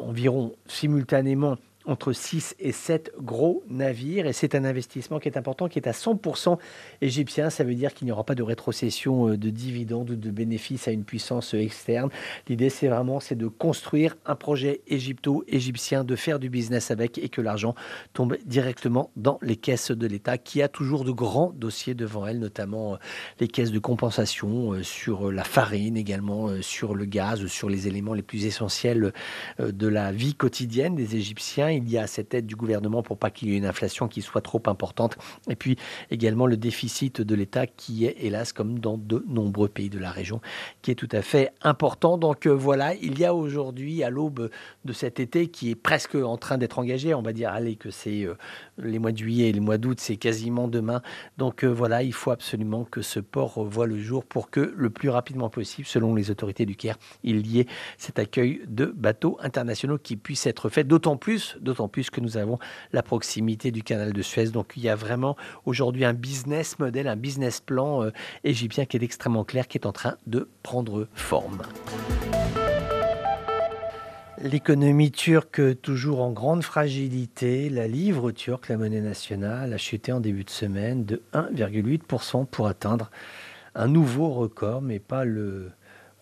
environ simultanément entre 6 et 7 gros navires. Et c'est un investissement qui est important, qui est à 100% égyptien. Ça veut dire qu'il n'y aura pas de rétrocession euh, de dividendes ou de bénéfices à une puissance euh, externe. L'idée, c'est vraiment c'est de construire un projet égypto-égyptien, de faire du business avec et que l'argent tombe directement dans les caisses de l'État, qui a toujours de grands dossiers devant elle, notamment euh, les caisses de compensation sur la farine, également sur le gaz, sur les éléments les plus essentiels de la vie quotidienne des Égyptiens il y a cette aide du gouvernement pour pas qu'il y ait une inflation qui soit trop importante. Et puis également le déficit de l'État qui est, hélas, comme dans de nombreux pays de la région, qui est tout à fait important. Donc euh, voilà, il y a aujourd'hui, à l'aube de cet été qui est presque en train d'être engagé, on va dire, allez, que c'est euh, les mois de juillet et les mois d'août, c'est quasiment demain. Donc euh, voilà, il faut absolument que ce port voit le jour pour que le plus rapidement possible, selon les autorités du Caire, il y ait cet accueil de bateaux internationaux qui puisse être fait, d'autant plus d'autant plus que nous avons la proximité du canal de Suez. Donc il y a vraiment aujourd'hui un business model, un business plan euh, égyptien qui est extrêmement clair, qui est en train de prendre forme. L'économie turque toujours en grande fragilité. La livre turque, la monnaie nationale, a chuté en début de semaine de 1,8% pour atteindre un nouveau record, mais pas le,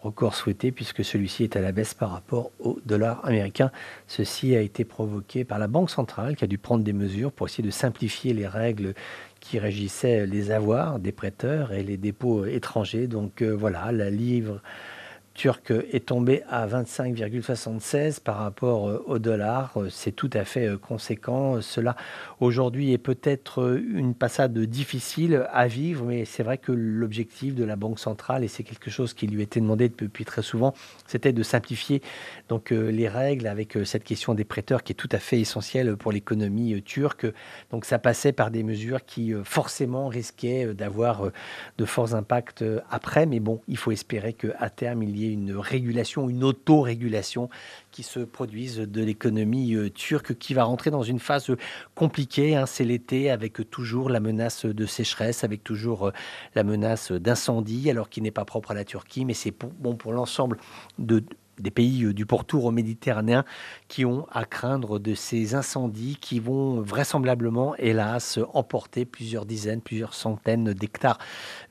record souhaité puisque celui-ci est à la baisse par rapport au dollar américain. Ceci a été provoqué par la Banque centrale qui a dû prendre des mesures pour essayer de simplifier les règles qui régissaient les avoirs des prêteurs et les dépôts étrangers. Donc euh, voilà, la livre turc est tombé à 25,76 par rapport au dollar. C'est tout à fait conséquent. Cela aujourd'hui est peut-être une passade difficile à vivre, mais c'est vrai que l'objectif de la Banque centrale, et c'est quelque chose qui lui était demandé depuis très souvent, c'était de simplifier donc les règles avec cette question des prêteurs qui est tout à fait essentielle pour l'économie turque. Donc ça passait par des mesures qui forcément risquaient d'avoir de forts impacts après, mais bon, il faut espérer qu'à terme, il y ait une régulation, une autorégulation se produise de l'économie euh, turque qui va rentrer dans une phase compliquée. Hein. C'est l'été avec toujours la menace de sécheresse, avec toujours euh, la menace d'incendie, alors qui n'est pas propre à la Turquie, mais c'est bon pour l'ensemble de des pays euh, du pourtour méditerranéen qui ont à craindre de ces incendies qui vont vraisemblablement, hélas, emporter plusieurs dizaines, plusieurs centaines d'hectares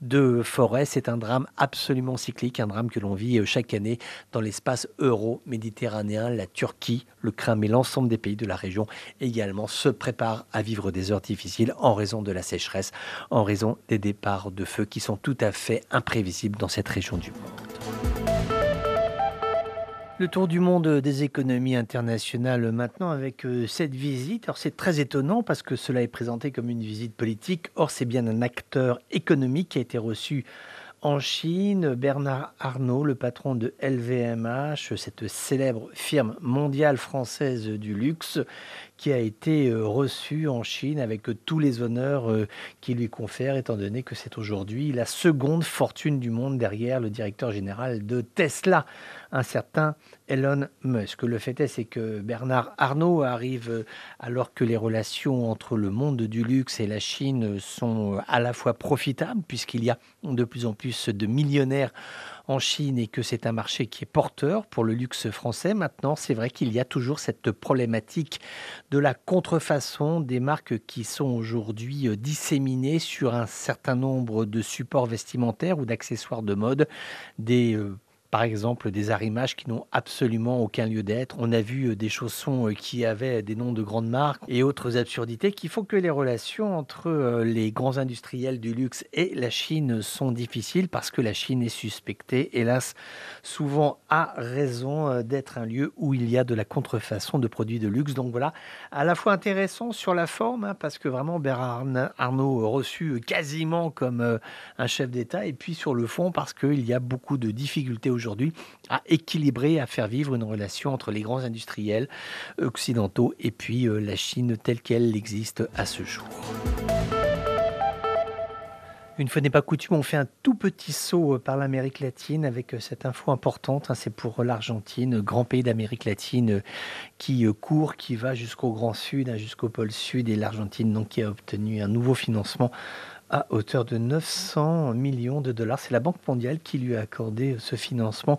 de forêt. C'est un drame absolument cyclique, un drame que l'on vit euh, chaque année dans l'espace euro-méditerranéen. La Turquie le craint, mais l'ensemble des pays de la région également se préparent à vivre des heures difficiles en raison de la sécheresse, en raison des départs de feu qui sont tout à fait imprévisibles dans cette région du monde. Le tour du monde des économies internationales maintenant avec euh, cette visite. Alors c'est très étonnant parce que cela est présenté comme une visite politique. Or c'est bien un acteur économique qui a été reçu en Chine. Bernard Arnault, le patron de LVMH, cette célèbre firme mondiale française du luxe, qui a été euh, reçu en Chine avec tous les honneurs euh, qui lui confèrent, étant donné que c'est aujourd'hui la seconde fortune du monde derrière le directeur général de Tesla, un certain Elon Musk. Le fait est, c'est que Bernard Arnault arrive euh, alors que les relations entre le monde du luxe et la Chine sont à la fois profitables, puisqu'il y a de plus en plus de millionnaires en Chine et que c'est un marché qui est porteur pour le luxe français. Maintenant, c'est vrai qu'il y a toujours cette problématique de la contrefaçon des marques qui sont aujourd'hui euh, disséminées sur un certain nombre de supports vestimentaires ou d'accessoires de mode, des euh, par exemple des arrimages qui n'ont absolument aucun lieu d'être. On a vu euh, des chaussons euh, qui avaient des noms de grandes marques et autres absurdités qui font que les relations entre euh, les grands industriels du luxe et la Chine sont difficiles parce que la Chine est suspectée, hélas, souvent à raison d'être un lieu où il y a de la contrefaçon de produits de luxe. Donc voilà, à la fois intéressant sur la forme, hein, parce que vraiment Bernard Arnault reçu quasiment comme un chef d'État, et puis sur le fond parce qu'il y a beaucoup de difficultés aujourd'hui à équilibrer, à faire vivre une relation entre les grands industriels occidentaux et puis euh, la Chine telle qu'elle existe à ce jour. Une fois n'est pas coutume, on fait un tout petit saut euh, par l'Amérique latine avec euh, cette info importante. Hein, c'est pour l'Argentine, grand pays d'Amérique latine qui court, qui va jusqu'au Grand Sud, hein, jusqu'au pôle Sud. Et l'Argentine, donc, qui a obtenu un nouveau financement à hauteur de 900 millions de dollars. C'est la Banque mondiale qui lui a accordé ce financement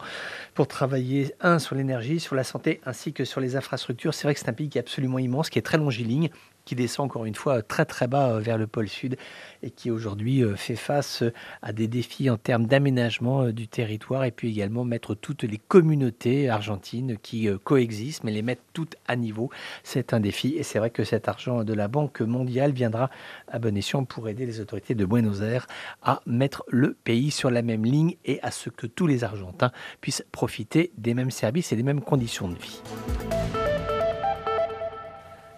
pour travailler, un, sur l'énergie, sur la santé, ainsi que sur les infrastructures. C'est vrai que c'est un pays qui est absolument immense, qui est très longiligne, qui descend encore une fois très très bas euh, vers le pôle sud et qui aujourd'hui euh, fait face euh, à des défis en termes d'aménagement du territoire et puis également mettre toutes les communautés argentines qui coexistent, mais les mettre toutes à niveau. C'est un défi et c'est vrai que cet argent de la Banque mondiale viendra à bon escient pour aider les autorités de Buenos Aires à mettre le pays sur la même ligne et à ce que tous les Argentins puissent profiter des mêmes services et des mêmes conditions de vie.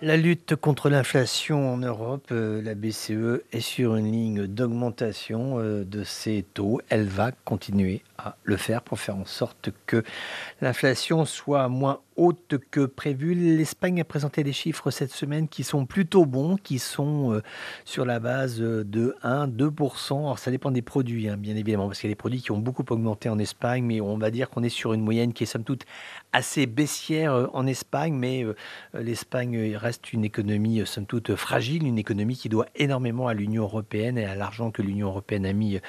La lutte contre l'inflation en Europe, euh, la BCE est sur une ligne d'augmentation euh, de ses taux. Elle va continuer à le faire pour faire en sorte que l'inflation soit moins haute que prévu. L'Espagne a présenté des chiffres cette semaine qui sont plutôt bons, qui sont euh, sur la base de 1-2%. Alors ça dépend des produits, hein, bien évidemment, parce qu'il y a des produits qui ont beaucoup augmenté en Espagne, mais on va dire qu'on est sur une moyenne qui est somme toute assez baissière en Espagne, mais l'Espagne reste reste une économie, euh, somme toute, fragile, une économie qui doit énormément à l'Union européenne et à l'argent que l'Union européenne a mis euh,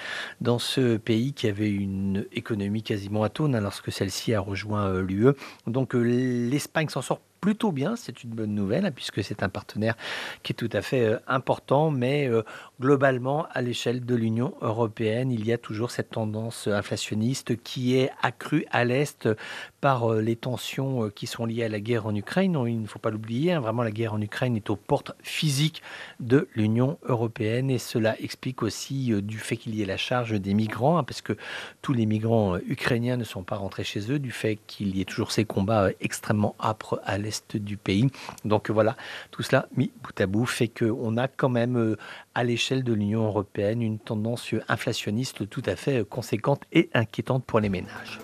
dans ce pays qui avait une économie quasiment atone hein, lorsque celle-ci a rejoint euh, l'UE. Donc l'Espagne s'en sort plutôt bien, c'est une bonne nouvelle, hein, puisque c'est un partenaire qui est tout à fait euh, important, mais euh, globalement, à l'échelle de l'Union européenne, il y a toujours cette tendance inflationniste qui est accrue à l'Est par les tensions qui sont liées à la guerre en Ukraine. il ne faut pas l'oublier, hein, vraiment la guerre en Ukraine est aux portes physiques de l'Union européenne, et cela explique aussi du fait qu'il y ait la charge des migrants, hein, parce que tous les migrants ukrainiens ne sont pas rentrés chez eux, du fait qu'il y ait toujours ces combats extrêmement âpres à l'Est du pays. Donc voilà, tout cela mis bout à bout fait qu'on a quand même euh, à l'échelle de l'Union européenne une tendance inflationniste tout à fait conséquente et inquiétante pour les ménages.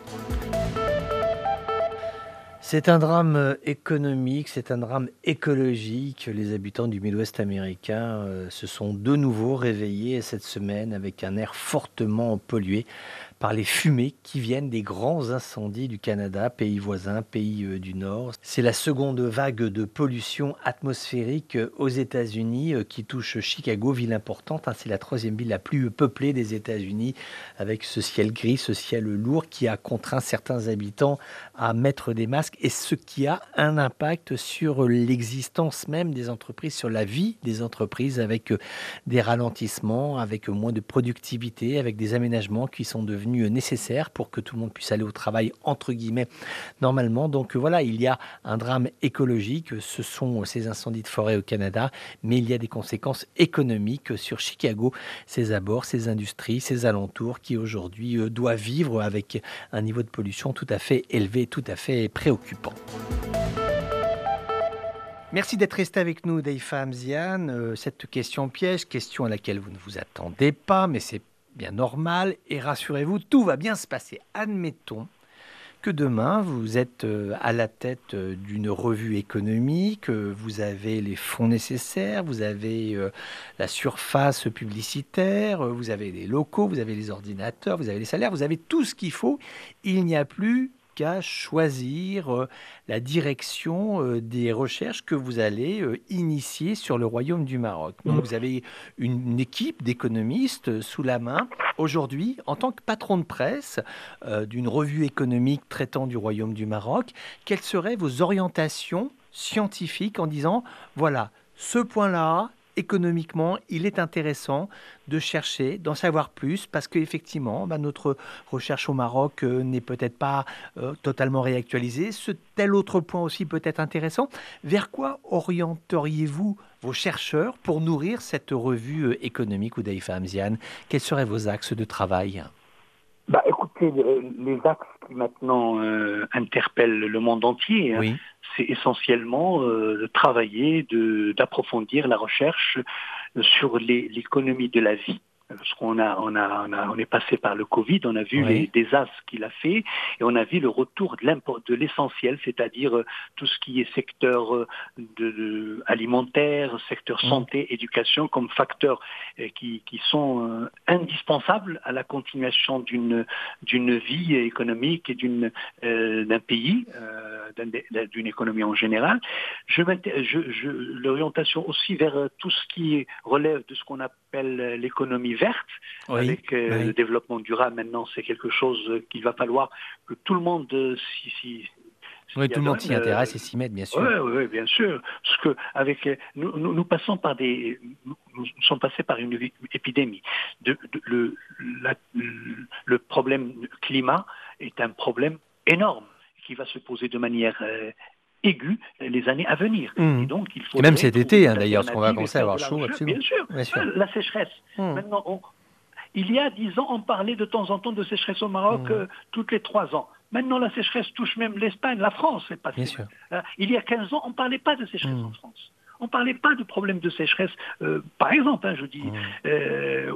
C'est un drame euh, économique, c'est un drame écologique. Les habitants du Midwest américain euh, se sont de nouveau réveillés cette semaine avec un air fortement pollué par les fumées qui viennent des grands incendies du Canada, pays voisin, pays euh, du Nord. C'est la seconde vague de pollution atmosphérique euh, aux États-Unis euh, qui touche Chicago, ville importante. Hein. C'est la troisième ville la plus peuplée des États-Unis, avec ce ciel gris, ce ciel lourd qui a contraint certains habitants à mettre des masques et ce qui a un impact sur l'existence même des entreprises, sur la vie des entreprises, avec des ralentissements, avec moins de productivité, avec des aménagements qui sont devenus nécessaire pour que tout le monde puisse aller au travail, entre guillemets, normalement. Donc voilà, il y a un drame écologique, ce sont ces incendies de forêt au Canada, mais il y a des conséquences économiques sur Chicago, ses abords, ses industries, ses alentours, qui aujourd'hui euh, doivent vivre avec un niveau de pollution tout à fait élevé, tout à fait préoccupant. Merci d'être resté avec nous, Deifa Amzian. Euh, cette question piège, question à laquelle vous ne vous attendez pas, mais c'est bien normal et rassurez-vous, tout va bien se passer. Admettons que demain, vous êtes euh, à la tête euh, d'une revue économique, euh, vous avez les fonds nécessaires, vous avez la surface publicitaire, vous avez les locaux, vous avez les ordinateurs, vous avez les salaires, vous avez tout ce qu'il faut. Il n'y a plus choisir euh, la direction euh, des recherches que vous allez euh, initier sur le Royaume du Maroc. Donc vous avez une, équipe d'économistes sous la main. Aujourd'hui, en tant que patron de presse d'une revue économique traitant du Royaume du Maroc, quelles seraient vos orientations scientifiques en disant, voilà, ce point-là, économiquement, il est intéressant de chercher, d'en savoir plus, parce qu'effectivement, bah, notre recherche au Maroc euh, n'est peut-être pas euh, totalement réactualisée. Ce tel autre point aussi peut être intéressant. Vers quoi orienteriez-vous vos chercheurs pour nourrir cette revue euh, économique ou Amzian Quels seraient vos axes de travail? Les axes qui maintenant interpellent le monde entier, hein, c'est essentiellement euh, de travailler, d'approfondir la recherche sur l'économie de la vie parce qu'on a, on a, on a, on est passé par le Covid, on a vu les désastres qu'il a fait, et on a vu le retour de l'essentiel, c'est-à-dire euh, tout ce qui est secteur euh, de, alimentaire, secteur mmh. santé, éducation, comme facteurs euh, qui, qui sont indispensables à la continuation d'une d'une vie économique et d'une d'un pays, d'une économie en général. Je, je, je l'orientation aussi vers tout ce qui relève de ce qu'on appelle l'économie verte, avec euh, le développement durable. Maintenant, c'est quelque chose qu'il va falloir que tout le monde euh, s'y oui, tout le monde s'y intéresse et s'y met, bien sûr. Oui, oui, bien sûr. Parce que avec nous, nous, passons par des, nous sommes passés par une épidémie. De, le, le problème climat est un problème énorme qui va se poser de manière euh, aiguë les années à venir. Mmh. Et donc, il faut. Et même cet été, hein, d'ailleurs, parce qu'on va commencer à avoir chaud, absolument. Bien sûr. La sécheresse. Mmh. Maintenant, il y a dix ans, on parlait de temps en temps de sécheresse au Maroc mmh. euh, toutes les trois ans. Maintenant, la sécheresse touche même l'Espagne, la France Bien sûr. Euh, il y a 15 ans, on ne parlait pas de sécheresse en France. On ne parlait pas de problème de sécheresse, euh, par exemple, hein, je dis,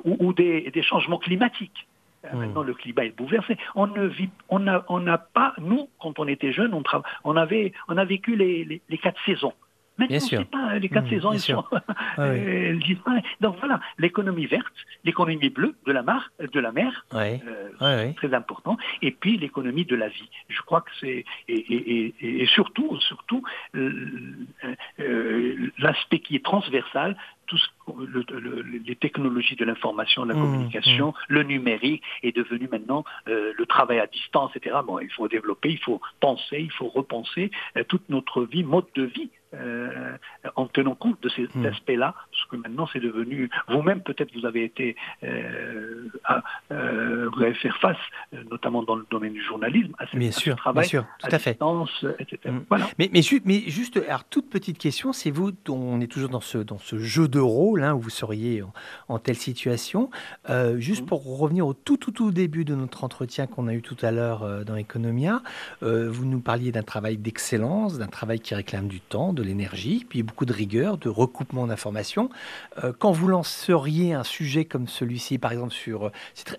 ou, des, des, changements climatiques. Hmm. Maintenant, le climat est bouleversé. On ne vit, on n'a on pas, nous, quand on était jeunes, on, on, avait, on a vécu les, les quatre saisons. Maintenant, c'est pas les quatre mmh, saisons, ils sont ah euh, Donc voilà, l'économie verte, l'économie bleue de la mer, de la mer, euh, très important, et puis l'économie de la vie. Je crois que c'est et, et, surtout, surtout euh, l'aspect qui est transversal, tout les technologies de l'information, de la mmh, communication, mmh. le numérique est devenu maintenant euh, le travail à distance, etc. Bon, il faut développer, il faut penser, il faut repenser euh, toute notre vie, mode de vie euh, en tenant compte de cet hmm. aspect-là, parce que maintenant c'est devenu, vous-même peut-être vous avez été, euh, euh, vous avez fait face, notamment dans le domaine du journalisme, à, bien sûr, travail, bien sûr, tout à, fait. Distance, etc. Hmm. Voilà. Mais, mais, mais, juste, alors toute petite question, c'est vous, on est toujours dans ce, dans ce jeu de rôle, hein, où vous seriez en, telle situation. juste hmm. pour revenir au tout, tout, tout début de notre entretien qu'on a eu tout à l'heure dans Economia, vous nous parliez d'un travail d'excellence, d'un travail qui réclame du temps, de l'énergie, puis beaucoup de rigueur, de recoupement d'informations. Euh, quand vous lanceriez un sujet comme celui-ci, par exemple sur, euh,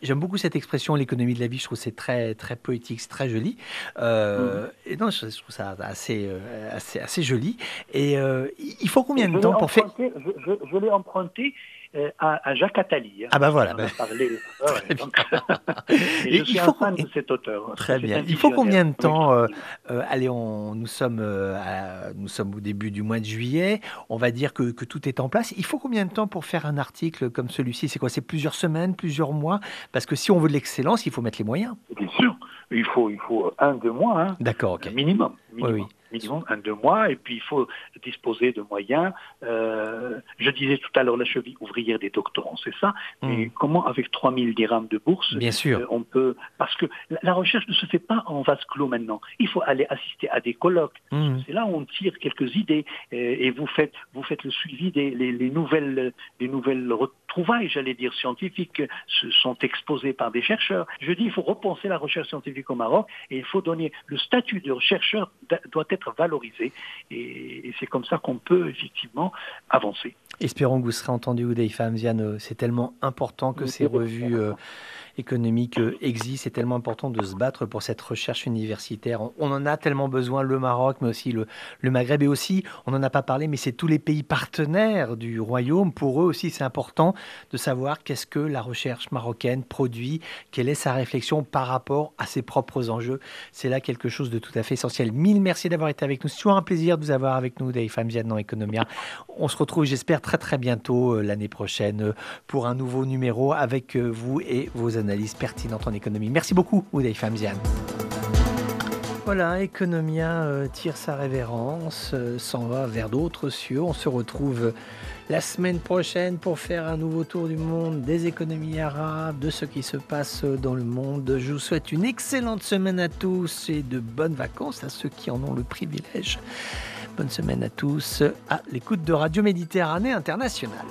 j'aime beaucoup cette expression, l'économie de la vie, je trouve c'est très très poétique, c'est très joli. Euh, mmh. Et non, je, trouve ça assez assez assez joli. Et il faut combien de temps pour faire Je, je l'ai emprunté euh, à, Jacques Attali. Hein. ah ben voilà. Ben... Parlé, je suis un fan de cet auteur. Très bien. Il faut combien de temps euh, euh, Allez, on, nous, sommes, à, nous sommes au début du mois de juillet. On va dire que, que, tout est en place. Il faut combien de temps pour faire un article comme celui-ci? C'est quoi? C'est plusieurs semaines, plusieurs mois? Parce que si on veut de l'excellence, il faut mettre les moyens. Bien sûr. Il faut, il faut un, deux mois. Hein. D'accord, ok. Minimum. minimum. Oui, oui minimum un, deux mois, et puis il faut disposer de moyens. Euh, je disais tout à l'heure la cheville ouvrière des doctorants, c'est ça. Mais hmm. comment, avec 3000 dirhams de bourse, Bien sûr. Euh, on peut... Parce que la, recherche ne se fait pas en vase clos maintenant. Il faut aller assister à des colloques. Hmm. C'est là où on tire quelques idées, et, vous, faites, vous faites le suivi des les, nouvelles, les nouvelles retrouvailles, j'allais dire, scientifiques, sont exposées par des chercheurs. Je dis, il faut repenser la recherche scientifique au Maroc, et il faut donner le statut de chercheur doit être valorisé. Et, c'est comme ça qu'on peut effectivement avancer. Espérons que vous serez entendu, Oudei Famziane. C'est tellement important que ces revues économiques euh, existent. C'est tellement important de se battre pour cette recherche universitaire. On, en a tellement besoin, le Maroc, mais aussi le, Maghreb. Et aussi, on n'en a pas parlé, mais c'est tous les pays partenaires du royaume. Pour eux aussi, c'est important de savoir qu'est-ce que la recherche marocaine produit, quelle est sa réflexion par rapport à ses propres enjeux. C'est là quelque chose de tout à fait essentiel. Mille merci d'avoir été avec nous. C'est toujours un plaisir de vous avoir avec nous, Dave Famziane dans Economia. On se retrouve, j'espère, très très bientôt euh, l'année prochaine euh, pour un nouveau numéro avec vous et vos analyses pertinentes en économie. Merci beaucoup, Ouday Famziane. Voilà, Economia tire sa révérence, s'en va vers d'autres cieux. On se retrouve la semaine prochaine pour faire un nouveau tour du monde des économies arabes, de ce qui se passe dans le monde. Je vous souhaite une excellente semaine à tous et de bonnes vacances à ceux qui en ont le privilège. Bonne semaine à tous à l'écoute de Radio Méditerranée Internationale.